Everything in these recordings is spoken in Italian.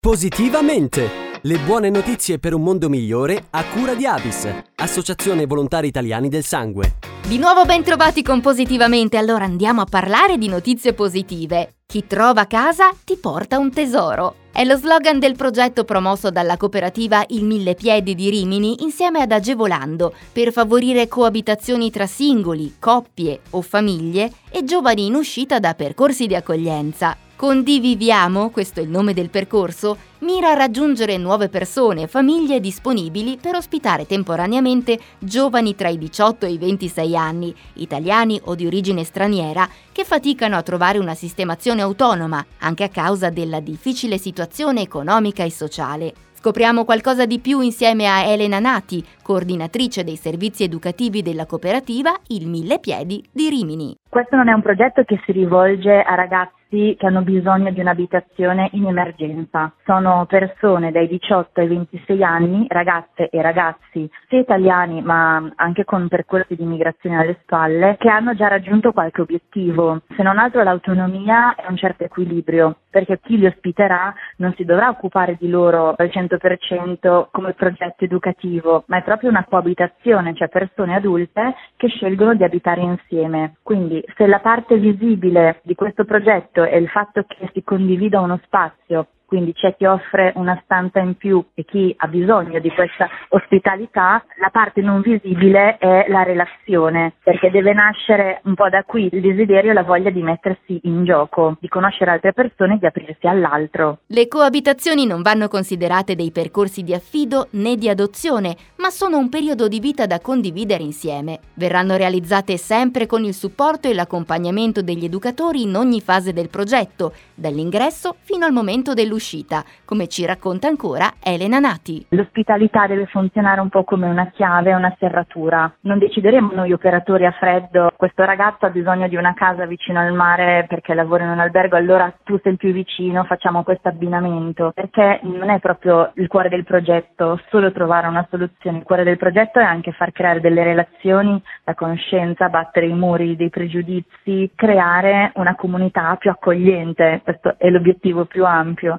Positivamente! Le buone notizie per un mondo migliore a cura di Avis, Associazione Volontari Italiani del Sangue. Di nuovo ben trovati con Positivamente, allora andiamo a parlare di notizie positive. Chi trova casa ti porta un tesoro. È lo slogan del progetto promosso dalla cooperativa Il Mille Piedi di Rimini insieme ad Agevolando per favorire coabitazioni tra singoli, coppie o famiglie e giovani in uscita da percorsi di accoglienza. Condiviviamo, questo è il nome del percorso, mira a raggiungere nuove persone famiglie disponibili per ospitare temporaneamente giovani tra i 18 e i 26 anni, italiani o di origine straniera, che faticano a trovare una sistemazione autonoma, anche a causa della difficile situazione economica e sociale. Scopriamo qualcosa di più insieme a Elena Nati, coordinatrice dei servizi educativi della cooperativa Il Mille Piedi di Rimini. Questo non è un progetto che si rivolge a ragazzi che hanno bisogno di un'abitazione in emergenza. Sono persone dai 18 ai 26 anni, ragazze e ragazzi, sia italiani ma anche con percorsi di immigrazione alle spalle, che hanno già raggiunto qualche obiettivo. Se non altro l'autonomia e un certo equilibrio, perché chi li ospiterà non si dovrà occupare di loro al 100% come progetto educativo, ma è proprio una coabitazione, cioè persone adulte che scelgono di abitare insieme. Quindi se la parte visibile di questo progetto è il fatto che si condivida uno spazio quindi c'è chi offre una stanza in più e chi ha bisogno di questa ospitalità, la parte non visibile è la relazione, perché deve nascere un po' da qui il desiderio e la voglia di mettersi in gioco, di conoscere altre persone e di aprirsi all'altro. Le coabitazioni non vanno considerate dei percorsi di affido né di adozione, ma sono un periodo di vita da condividere insieme. Verranno realizzate sempre con il supporto e l'accompagnamento degli educatori in ogni fase del progetto, dall'ingresso fino al momento dell'uscita uscita, come ci racconta ancora Elena Nati. L'ospitalità deve funzionare un po' come una chiave, una serratura. Non decideremo noi operatori a freddo, questo ragazzo ha bisogno di una casa vicino al mare perché lavora in un albergo, allora tu sei il più vicino, facciamo questo abbinamento, perché non è proprio il cuore del progetto solo trovare una soluzione, il cuore del progetto è anche far creare delle relazioni, la conoscenza, battere i muri dei pregiudizi, creare una comunità più accogliente, questo è l'obiettivo più ampio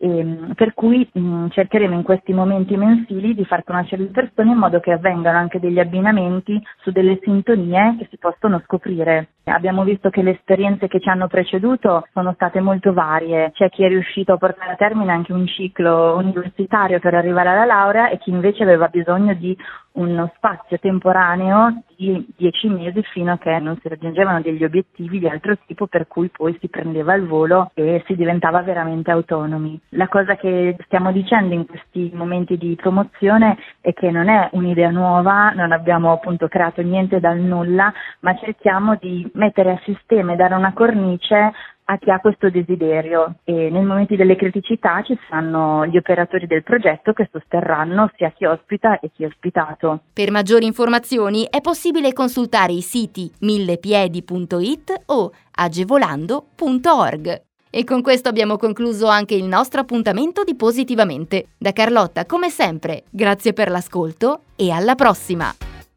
e, ehm, per cui mh, cercheremo in questi momenti mensili di far conoscere le persone in modo che avvengano anche degli abbinamenti su delle sintonie che si possono scoprire. Abbiamo visto che le esperienze che ci hanno preceduto sono state molto varie, c'è chi è riuscito a portare a termine anche un ciclo universitario per arrivare alla laurea e chi invece aveva bisogno di uno spazio temporaneo di dieci mesi fino a che non si raggiungevano degli obiettivi di altro tipo per cui poi si prendeva il volo e si diventava veramente autonomi. La cosa che stiamo dicendo in questi momenti di promozione è che non è un'idea nuova, non abbiamo appunto creato niente dal nulla, ma cerchiamo di mettere a sistema e dare una cornice a chi ha questo desiderio e nei momenti delle criticità ci saranno gli operatori del progetto che sosterranno sia chi ospita e chi è ospitato. Per maggiori informazioni è possibile consultare i siti millepiedi.it o agevolando.org. E con questo abbiamo concluso anche il nostro appuntamento di Positivamente. Da Carlotta, come sempre, grazie per l'ascolto e alla prossima!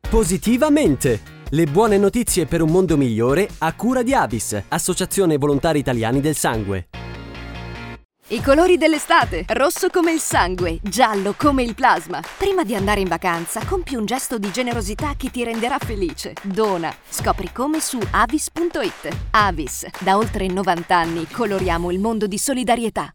Positivamente! Le buone notizie per un mondo migliore a cura di Avis, Associazione Volontari Italiani del Sangue. I colori dell'estate, rosso come il sangue, giallo come il plasma. Prima di andare in vacanza, compi un gesto di generosità che ti renderà felice. Dona. Scopri come su avis.it. Avis, da oltre 90 anni coloriamo il mondo di solidarietà.